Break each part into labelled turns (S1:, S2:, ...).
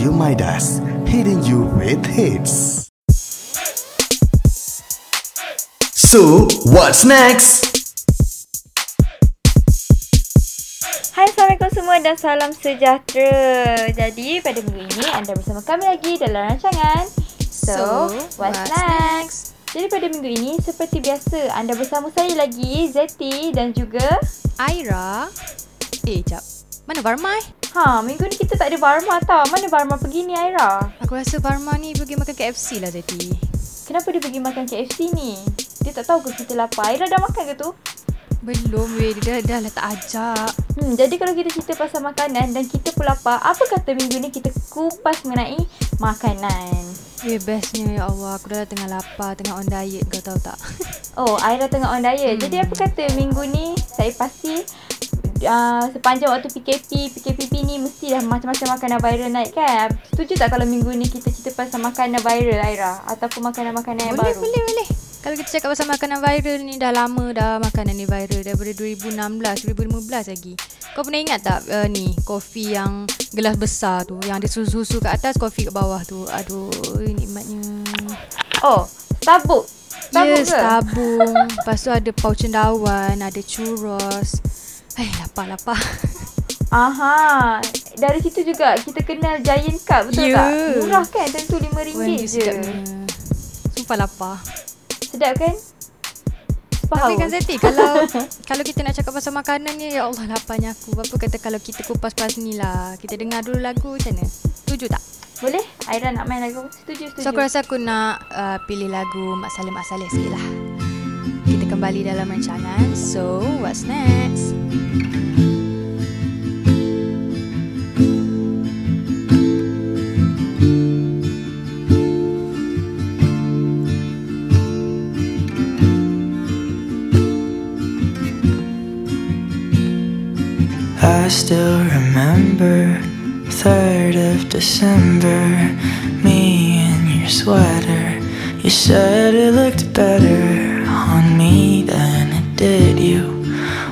S1: Radio Midas, hitting you with hits. So, what's next?
S2: Hai Assalamualaikum semua dan salam sejahtera Jadi pada minggu ini anda bersama kami lagi dalam rancangan So,
S3: So,
S2: what's,
S3: what's
S2: next? Jadi pada minggu ini seperti biasa anda bersama saya lagi Zeti dan juga
S3: Aira Eh, jap Mana Varma eh?
S2: Ha, minggu ni kita tak ada Barma tau Mana Barma pergi ni Aira?
S3: Aku rasa Varma ni pergi makan KFC lah Zeti
S2: Kenapa dia pergi makan KFC ni? Dia tak tahu ke kita lapar? Aira dah makan ke tu?
S3: Belum weh Dia dah, dah lah tak ajak
S2: Hmm, jadi kalau kita cerita pasal makanan dan kita pun lapar, apa kata minggu ni kita kupas mengenai makanan?
S3: Eh bestnya ya Allah Aku dah tengah lapar Tengah on diet kau tahu tak
S2: Oh, Aira tengah on diet. Hmm. Jadi apa kata minggu ni saya pasti uh, sepanjang waktu PKP, PKPP ni mesti dah macam-macam makanan viral naik kan? Setuju tak kalau minggu ni kita cerita pasal makanan viral Aira? Ataupun makanan-makanan yang
S3: Boleh
S2: baru?
S3: boleh boleh Kalau kita cakap pasal makanan viral ni Dah lama dah makanan ni viral Daripada 2016 2015 lagi Kau pernah ingat tak uh, ni Kopi yang gelas besar tu Yang ada susu-susu kat atas Kopi kat bawah tu Aduh nikmatnya
S2: Oh, Starbucks. Starbucks
S3: Yes, tabung. Lepas tu ada pau cendawan, ada churros. Eh, lapar-lapar.
S2: Aha, dari situ juga kita kenal Giant Cup betul
S3: Ya.
S2: tak? Murah kan? Tentu RM5
S3: Wendy
S2: je.
S3: Sumpah lapar.
S2: Sedap kan?
S3: Tapi kan Zeti, kalau kalau kita nak cakap pasal makanan ni, ya Allah laparnya aku. Apa kata kalau kita kupas-kupas ni lah. Kita dengar dulu lagu macam mana? Setuju tak?
S2: Boleh? Aira nak main lagu? Setuju, setuju.
S3: So aku rasa aku nak uh, pilih lagu Mak Saleh Mak Saleh sikit lah. Kita kembali dalam rancangan. So, what's next?
S4: I still remember 3rd of December Me in your sweater You said it looked better on me than it did you.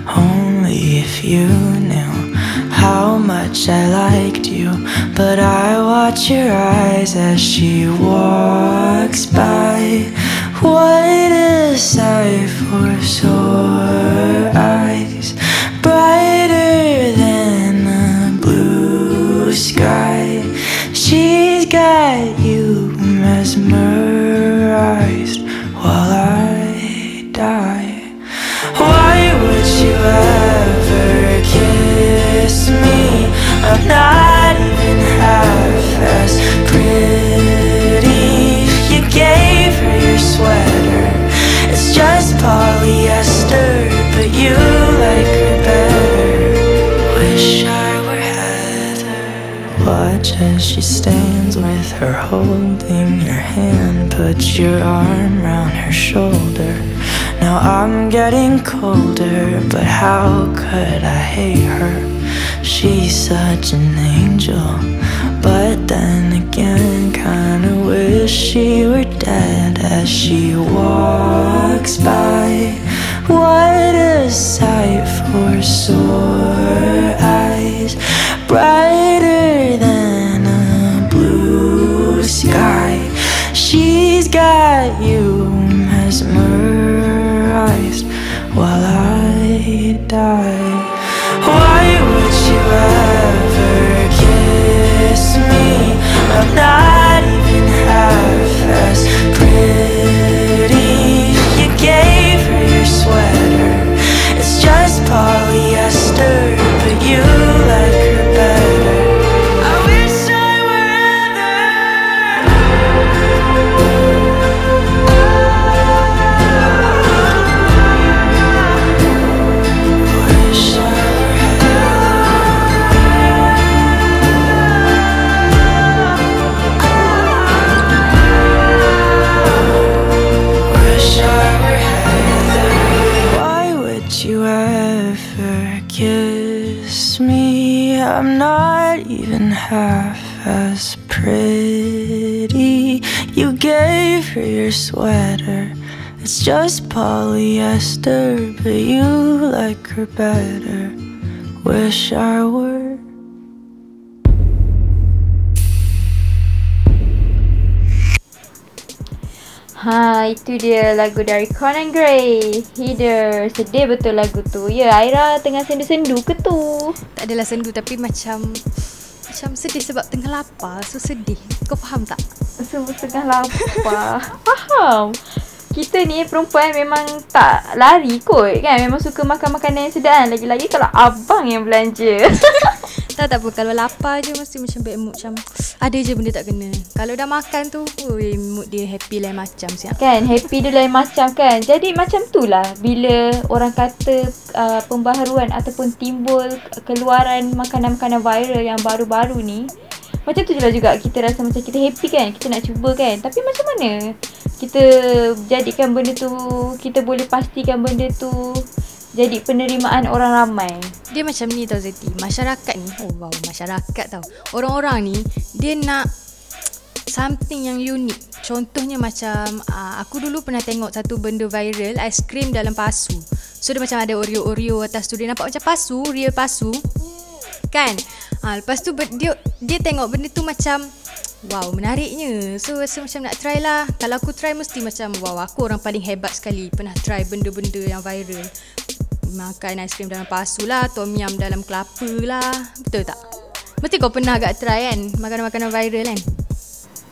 S4: Only if you knew how much I liked you. But I watch your eyes as she walks by. What a sight for sore eyes? Brighter than the blue sky. She's got you mesmerized not even half as pretty You gave her your sweater. It's just polyester But you like her better. Wish I were Heather. Watch as she stands with her holding your hand. Put your arm round her shoulder. Now I'm getting colder But how could I hate her? She's such an angel But then again Kinda wish she were dead As she walks by sweater. It's just polyester, but you like her better. Wish I were.
S2: Ha, itu dia lagu dari Conan Gray. Heather, sedih betul lagu tu. Ya, Aira tengah sendu-sendu ke tu?
S3: Tak adalah sendu tapi macam macam sedih sebab tengah lapar. So sedih. Kau faham tak?
S2: Semua tengah lapar. Faham. Kita ni perempuan memang tak lari kot kan. Memang suka makan makanan yang sedap kan. Lagi-lagi kalau abang yang belanja.
S3: Tak tak apa kalau lapar je mesti macam bad mood macam ada je benda tak kena. Kalau dah makan tu, oi mood dia happy lain macam siap.
S2: kan happy dia lain macam kan. Jadi macam tu lah bila orang kata uh, pembaharuan ataupun timbul keluaran makanan-makanan viral yang baru-baru ni. Macam tu je lah juga kita rasa macam kita happy kan. Kita nak cuba kan. Tapi macam mana kita jadikan benda tu, kita boleh pastikan benda tu jadi penerimaan orang ramai.
S3: Dia macam ni tau Zeti. Masyarakat ni, oh wow, masyarakat tau. Orang-orang ni dia nak something yang unik. Contohnya macam uh, aku dulu pernah tengok satu benda viral, aiskrim dalam pasu. So dia macam ada Oreo-Oreo atas tu. Dia nampak macam pasu, real pasu. Kan? Ha, lepas tu dia dia tengok benda tu macam Wow, menariknya. So, rasa macam nak try lah. Kalau aku try, mesti macam, wow, aku orang paling hebat sekali. Pernah try benda-benda yang viral. Makan aiskrim dalam pasu lah, tom yum dalam kelapa lah. Betul tak? Mesti kau pernah agak try kan? Makanan-makanan viral kan?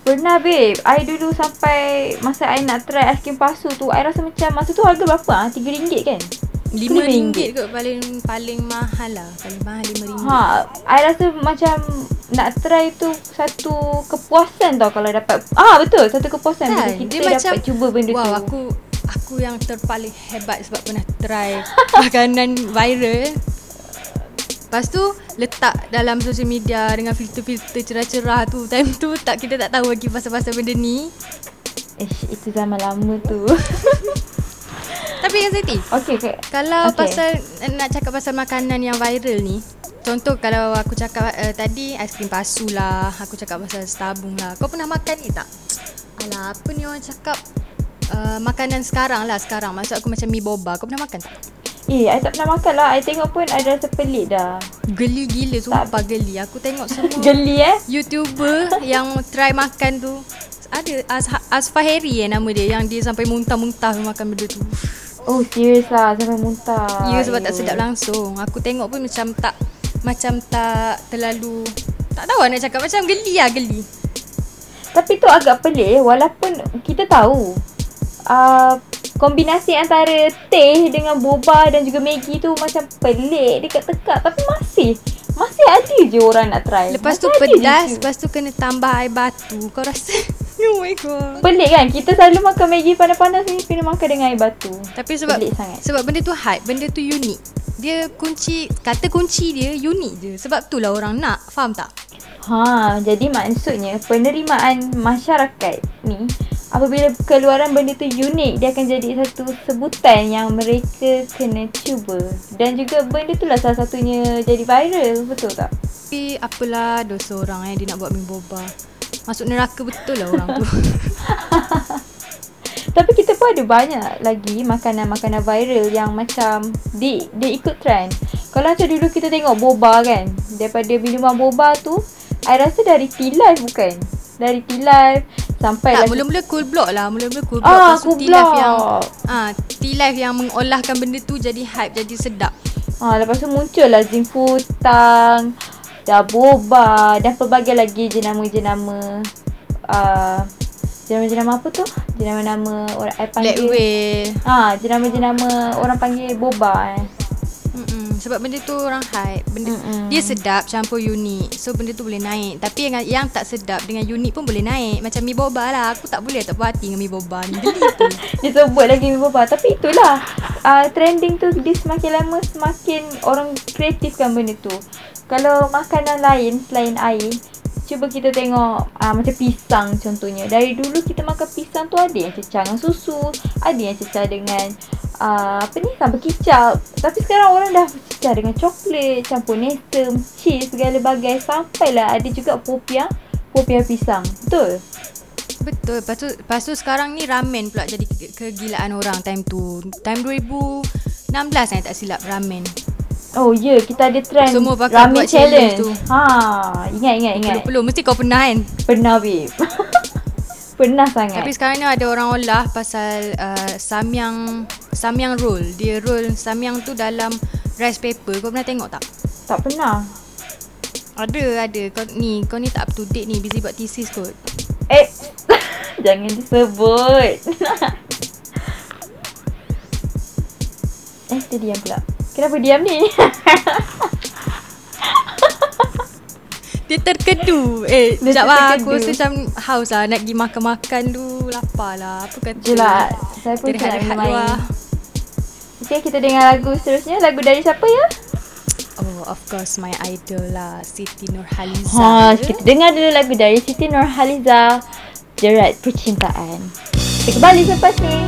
S2: Pernah babe. I dulu sampai masa I nak try aiskrim pasu tu, I rasa macam masa tu harga berapa ah? RM3 kan?
S3: RM5
S2: RM5.
S3: kot paling paling mahal lah. Paling mahal RM5.
S2: Ha, I rasa macam nak try tu satu kepuasan tau kalau dapat. Ah betul, satu kepuasan bila
S3: Kan?
S2: kita
S3: Dia
S2: dapat
S3: macam
S2: cuba benda
S3: wow,
S2: tu.
S3: aku aku yang terpaling hebat sebab pernah try makanan viral. Lepas tu letak dalam social media dengan filter-filter cerah-cerah tu. Time tu tak kita tak tahu lagi pasal-pasal benda ni.
S2: Ish, itu zaman lama tu.
S3: Tapi kan Siti,
S2: Okey, okay.
S3: kalau
S2: Okay.
S3: pasal nak cakap pasal makanan yang viral ni, contoh kalau aku cakap uh, tadi aiskrim pasu lah, aku cakap pasal stabung lah. Kau pernah makan ni tak? Alah, apa ni orang cakap uh, makanan sekarang lah sekarang. Maksud aku macam mi boba. Kau pernah makan tak?
S2: Eh, I tak pernah makan lah. I tengok pun I rasa pelik dah.
S3: Geli gila sumpah geli. Aku tengok semua
S2: Geli eh.
S3: YouTuber yang try makan tu ada As Asfah Harry eh nama dia yang dia sampai muntah-muntah makan benda tu.
S2: Oh, serius lah. Sampai muntah.
S3: Ya sebab tak
S2: Aduh.
S3: sedap langsung. Aku tengok pun macam tak macam tak terlalu tak tahu lah nak cakap macam geli lah geli.
S2: Tapi tu agak pelik walaupun kita tahu uh, kombinasi antara teh dengan boba dan juga Maggi tu macam pelik dekat tekak tapi masih masih ada je orang nak try.
S3: Lepas tu
S2: Masih ada
S3: pedas, lepas tu kena tambah air batu. Kau rasa Oh my god.
S2: Pelik kan? Kita selalu makan Maggi panas-panas ni kena makan dengan air batu.
S3: Tapi sebab
S2: Pelik sangat.
S3: sebab benda tu hype, benda tu unik. Dia kunci kata kunci dia unik je. Sebab tu lah orang nak. Faham tak?
S2: Ha, jadi maksudnya penerimaan masyarakat ni apabila keluaran benda tu unik dia akan jadi satu sebutan yang mereka kena cuba dan juga benda tu lah salah satunya jadi viral betul tak?
S3: Tapi apalah dosa orang eh dia nak buat mi boba. Masuk neraka betul lah orang tu.
S2: Tapi kita pun ada banyak lagi makanan-makanan viral yang macam dia, dia ikut trend. Kalau macam dulu kita tengok boba kan. Daripada minuman boba tu, I rasa dari T-Life bukan? Dari T-Life sampai
S3: tak,
S2: lagi
S3: mula-mula cool block lah. Mula-mula cool block.
S2: Ah,
S3: Lepas tu
S2: Cool Block.
S3: yang ah, T-Life yang mengolahkan benda tu jadi hype, jadi sedap.
S2: Ha, lepas tu muncul lah Zinfutang, dah boba, dan pelbagai lagi jenama-jenama uh, jenama-jenama apa tu? Jenama-nama orang
S3: Black
S2: panggil.
S3: whale.
S2: Ha, jenama-jenama orang panggil boba eh.
S3: Mm-mm. Sebab benda tu orang hype benda
S2: Mm-mm.
S3: Dia sedap campur unik So benda tu boleh naik Tapi yang, yang tak sedap Dengan unik pun boleh naik Macam mi boba lah Aku tak boleh tak puas hati dengan mi boba ni Geli tu
S2: Dia sebut lagi mi boba. Tapi itulah uh, trending tu dia semakin lama semakin orang kreatifkan benda tu. Kalau makanan lain selain air, cuba kita tengok uh, macam pisang contohnya. Dari dulu kita makan pisang tu ada yang cecah dengan susu, ada yang cecah dengan uh, apa ni sambal kicap. Tapi sekarang orang dah cecah dengan coklat, campur nestem, cheese segala bagai sampailah ada juga popiah, popiah pisang. Betul?
S3: Betul Lepas tu, lepas tu sekarang ni ramen pula Jadi ke- kegilaan orang time tu Time 2016 saya tak silap ramen
S2: Oh ya, yeah, kita ada trend
S3: Semua
S2: ramen
S3: buat challenge
S2: challenge.
S3: tu.
S2: Ha, ingat ingat ingat.
S3: Perlu-perlu Mesti kau pernah kan
S2: Pernah babe.
S5: Pernah sangat.
S3: Tapi sekarang ni ada orang olah pasal uh, samyang samyang roll. Dia roll samyang tu dalam rice paper. Kau pernah tengok tak?
S5: tak pernah.
S3: Ada, ada. Kau ni, kau ni tak up to date ni. Busy buat thesis kot.
S5: Eh, jangan disebut. eh, dia diam pula. Kenapa diam ni?
S3: Dia terkedu. Eh,
S5: Dia
S3: sekejap lah. Aku rasa macam haus lah. Nak pergi makan-makan tu. Lapar lah. Apa kata?
S5: Yelah, saya pun
S3: rehat-rehat
S5: main.
S3: luar.
S5: Okay, kita dengar lagu seterusnya. Lagu dari siapa ya?
S3: Oh, of course. My idol lah. Siti Nurhaliza.
S5: Ha, kita dengar dulu lagu dari Siti Nurhaliza. Jerat Percintaan. Kita kembali selepas ni.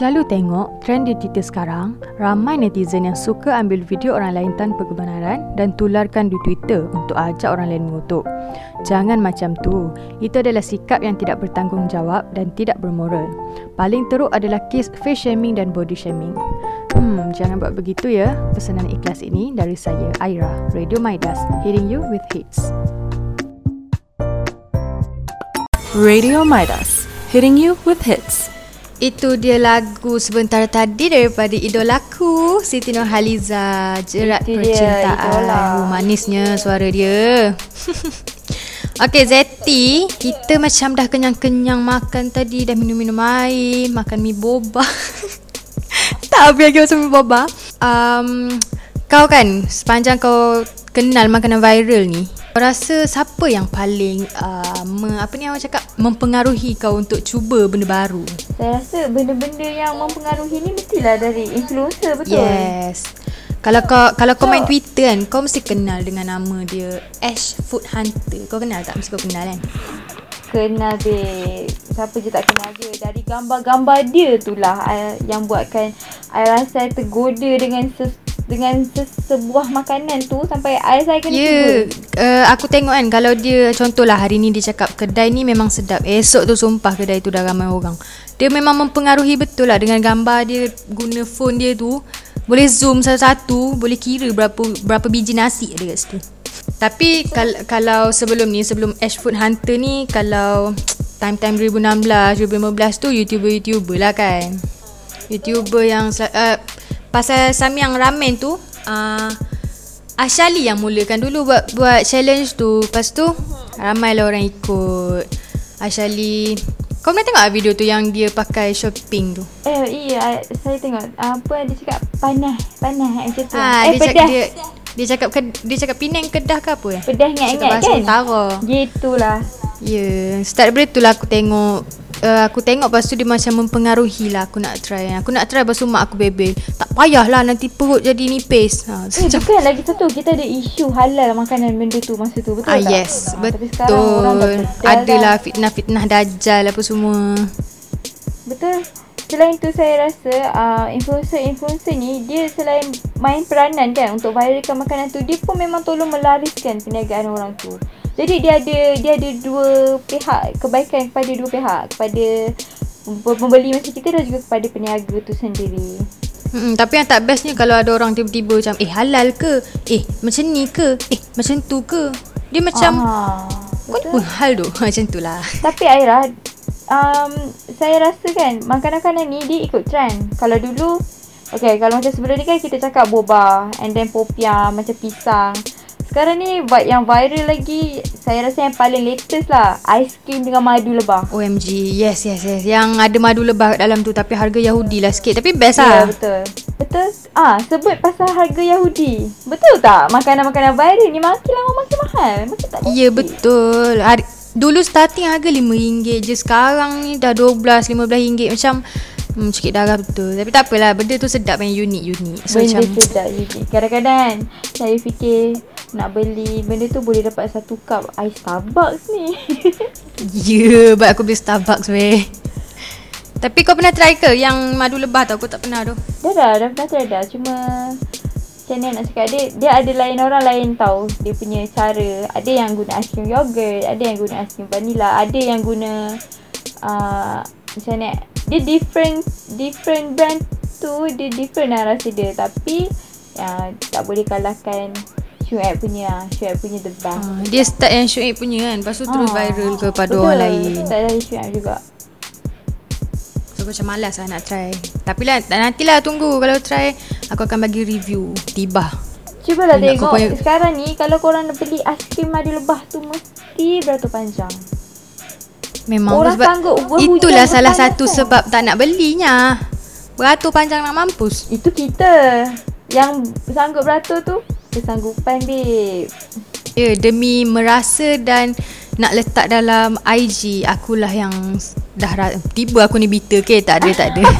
S3: Selalu tengok trend di Twitter sekarang, ramai netizen yang suka ambil video orang lain tanpa kebenaran dan tularkan di Twitter untuk ajak orang lain mengutuk. Jangan macam tu. Itu adalah sikap yang tidak bertanggungjawab dan tidak bermoral. Paling teruk adalah kes face shaming dan body shaming. Hmm, jangan buat begitu ya. Pesanan ikhlas ini dari saya, Aira, Radio Maidas, hitting you with hits.
S6: Radio Midas, hitting you with hits.
S3: Itu dia lagu sebentar tadi daripada idolaku Siti Nurhaliza Jerat
S2: Itu dia,
S3: Percintaan. Oh, Manisnya suara dia. Okay Zeti Kita macam dah kenyang-kenyang makan tadi Dah minum-minum air Makan mi boba. Tak habis lagi macam mi boba. Um, Kau kan Sepanjang kau kenal makanan viral ni rasa siapa yang paling uh, me, Apa ni orang cakap Mempengaruhi kau untuk cuba benda baru
S2: Saya rasa benda-benda yang mempengaruhi ni mestilah dari influencer betul.
S3: Yes. Kalau kau kalau kau
S2: So-
S3: main Twitter kan, kau mesti kenal dengan nama dia Ash Food Hunter. Kau kenal tak? Mesti kau kenal kan?
S2: Kenal babe Siapa je tak kenal dia Dari gambar-gambar dia tu lah I, Yang buatkan I rasa I tergoda dengan ses, dengan sebuah makanan tu Sampai rasa I kena
S3: yeah, uh, aku tengok kan kalau dia contohlah hari ni dia cakap kedai ni memang sedap. Esok tu sumpah kedai tu dah ramai orang. Dia memang mempengaruhi betul lah dengan gambar dia guna phone dia tu. Boleh zoom satu-satu, boleh kira berapa berapa biji nasi ada kat situ. Tapi kal- kalau sebelum ni, sebelum Ash Food Hunter ni, kalau time-time 2016, 2015 tu YouTuber-YouTuber lah kan. YouTuber yang uh, pasal Samyang Ramen tu, uh, Ashali yang mulakan dulu buat buat challenge tu. Lepas tu ramai lah orang ikut. Ashali kau pernah tengok video tu yang dia pakai shopping tu?
S2: Eh iya Saya tengok Apa dia cakap Panas Panas macam tu
S3: Ah,
S2: Eh
S3: dia cakap
S2: pedas
S3: dia dia cakap ke, dia cakap Penang Kedah ke apa eh?
S2: Pedas
S3: Cakap
S2: ingat-ingat
S3: bahasa
S2: kan
S3: Utara.
S2: Gitulah
S3: Ya, yeah. start daripada tu lah aku tengok uh, aku tengok lepas tu dia macam mempengaruhi lah aku nak try. Aku nak try lepas tu mak aku bebel. Tak payahlah nanti perut jadi nipis. Ha,
S2: Eh bukan lagi satu Kita ada isu halal makanan benda tu Masa tu betul
S3: Ah
S2: tak?
S3: yes,
S2: dah
S3: betul.
S2: pedal
S3: Adalah fitnah-fitnah dajjal apa semua.
S2: Betul. Selain tu saya rasa uh, influencer-influencer ni dia selain main peranan kan untuk viralkan makanan tu dia pun memang tolong melariskan perniagaan orang tu. Jadi dia ada dia ada dua pihak kebaikan kepada dua pihak kepada pem- pembeli macam kita dan juga kepada peniaga tu sendiri.
S3: Hmm, tapi yang tak bestnya kalau ada orang tiba-tiba macam eh halal ke? Eh macam ni ke? Eh macam tu ke? Dia macam
S2: Ah,
S3: kau pun hal tu. Macam tu lah.
S2: Tapi Aira um, Saya rasa kan Makanan-makanan ni Dia ikut trend Kalau dulu Okay kalau macam sebelum ni kan Kita cakap boba And then popiah Macam pisang Sekarang ni buat yang viral lagi Saya rasa yang paling latest lah Ice cream dengan madu lebah
S3: OMG. Yes, yes, yes. Yang ada madu lebah kat dalam tu tapi harga Yahudi lah sikit. Tapi best
S2: Ya
S3: lah.
S2: betul Betul Ah sebut pasal harga Yahudi Betul tak Makanan-makanan viral ni Makin lama makin mahal Makin tak
S3: Ya betul. Hari, dulu starting harga RM5 je. Sekarang ni dah RM12, RM15 macam hmm, sikit darah betul. Tapi tak apalah. Benda tu sedap yang unik-unik. So
S2: Benda
S3: macam
S2: sedap unik Kadang-kadang Saya fikir Nak beli Benda tu boleh dapat satu cup Ais Starbucks ni
S3: Ya, yeah, baik aku beli Starbucks weh. Tapi kau pernah try ke yang madu lebah tau? Aku tak pernah tu.
S2: Dah dah Dah pernah try dah Cuma Macam mana nak cakap. Dia, dia ada lain orang lain tahu Dia punya cara. Ada yang guna ais krim yogurt Ada yang guna ais krim vanilla Ada yang guna uh, Macam mana Dia different Different brand tu Dia different lah rasa dia. Tapi uh, Tak boleh kalahkan Shuaib punya Shuaib punya the best.
S3: Ha, dia start yang Syuib punya kan. Lepas tu terus
S2: Ah,
S3: viral kepada
S2: betul.
S3: orang lain.
S2: Tak dari Shuaib juga
S3: aku macam malas lah nak try. Tapi lah nantilah tunggu kalau try aku akan bagi review. Tiba.
S2: Cubalah
S3: Nak
S2: tengok
S3: kau punya-
S2: Sekarang ni Kalau korang nak beli ais krim madu lebah tu Mesti beratus panjang
S3: Memang
S2: Orang
S3: sebab
S2: sanggup
S3: itulah salah satu
S2: kan?
S3: sebab tak nak belinya. Beratur panjang nak mampus.
S2: Itu kita Yang sanggup beratus tu Kesanggupan babe
S3: Ya, demi merasa dan nak letak dalam IG akulah yang dah tiba aku ni bitter ke tak ada tak ada.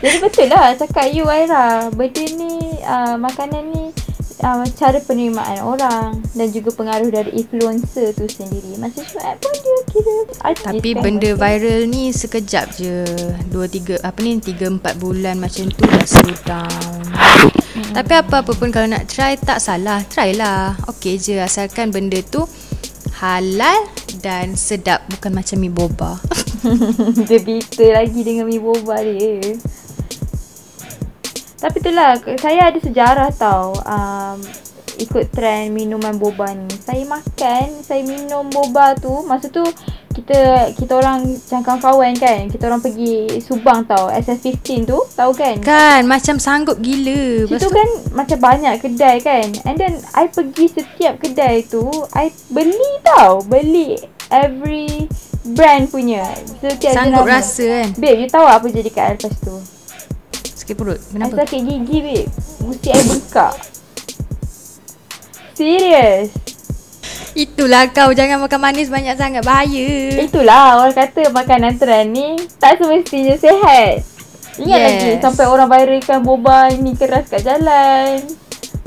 S2: Jadi betul lah cakap you Aira Benda ni uh, Makanan ni uh, Cara penerimaan orang Dan juga pengaruh dari influencer tu sendiri Macam Shuaib pun dia kira artis
S3: Tapi
S2: kan
S3: benda
S2: macam-
S3: viral ni sekejap je. Dua tiga apa ni tiga empat bulan macam tu dah slow down.
S2: Hmm.
S3: Tapi apa-apa pun kalau nak try tak salah. Try lah. Okey je asalkan benda tu halal dan sedap bukan macam mi boba.
S2: Dia bitter lagi dengan mi boba dia. Tapi itulah saya ada sejarah tau um, ikut trend minuman boba ni. Saya makan, saya minum boba tu masa tu kita kita orang macam kawan-kawan kan. Kita orang pergi Subang tau, SF15 tu, tahu kan?
S3: Kan macam sanggup gila.
S2: Situ kan macam banyak kedai kan And then I pergi setiap kedai tu I beli tau Beli every brand punya Setiap
S3: sanggup
S2: jenama.
S3: rasa kan.
S2: Babe you tahu apa jadi kat I lepas tu
S3: Sakit perut.
S2: I
S3: Kenapa?
S2: sakit gigi babe Mesti I bengkak Serius
S3: Itulah kau jangan makan manis banyak sangat bahaya.
S2: Itulah orang kata makanan trend ni Tak semestinya sihat Ingat
S3: Yes.
S2: lagi sampai orang viralkan boba ni keras kat jalan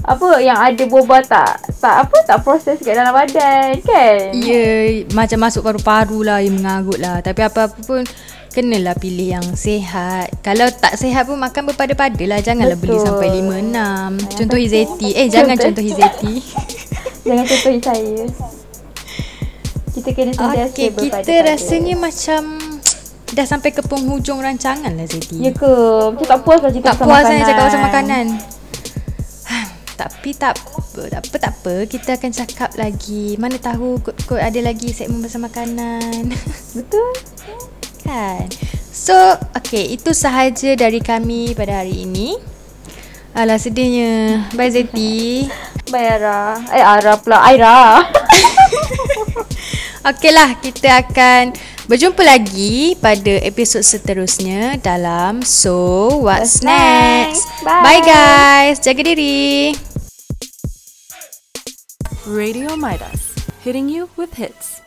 S2: apa yang ada boba tak tak apa tak proses kat dalam badan kan
S3: Ya, macam masuk paru-paru lah yang mengarut lah. Tapi apa-apa pun kenalah pilih yang sehat. Kalau tak sehat pun makan berpada-pada lah. Janganlah beli
S2: Betul.
S3: sampai 5-6. Contoh
S2: betul.
S3: Izeti. Eh, jangan
S2: Contoh.
S3: contoh Izeti.
S2: Jangan contohi saya. Kita kena sentiasa
S3: Okey, kita
S2: berpada-pada.
S3: rasanya macam dah sampai ke penghujung rancangan lah Zeti.
S2: Ya ke? Macam tak puas lah cakap
S3: tak
S2: pasal
S3: puas
S2: makanan.
S3: sangat cakap pasal makanan. Tapi tak apa, tak apa, tak apa. Kita akan cakap lagi. Mana tahu kot-kot ada lagi segmen pasal makanan.
S2: Betul?
S3: Kan So Okay Itu sahaja dari kami Pada hari ini Alah sedihnya Bye Zeti
S2: Bye Ara. Eh Ara pula. Aira.
S3: Okay lah Kita akan Berjumpa lagi Pada episod seterusnya Dalam So What's,
S2: What's
S3: Next,
S2: Next? Bye.
S3: Bye guys Jaga diri
S6: Radio Midas, hitting you with hits.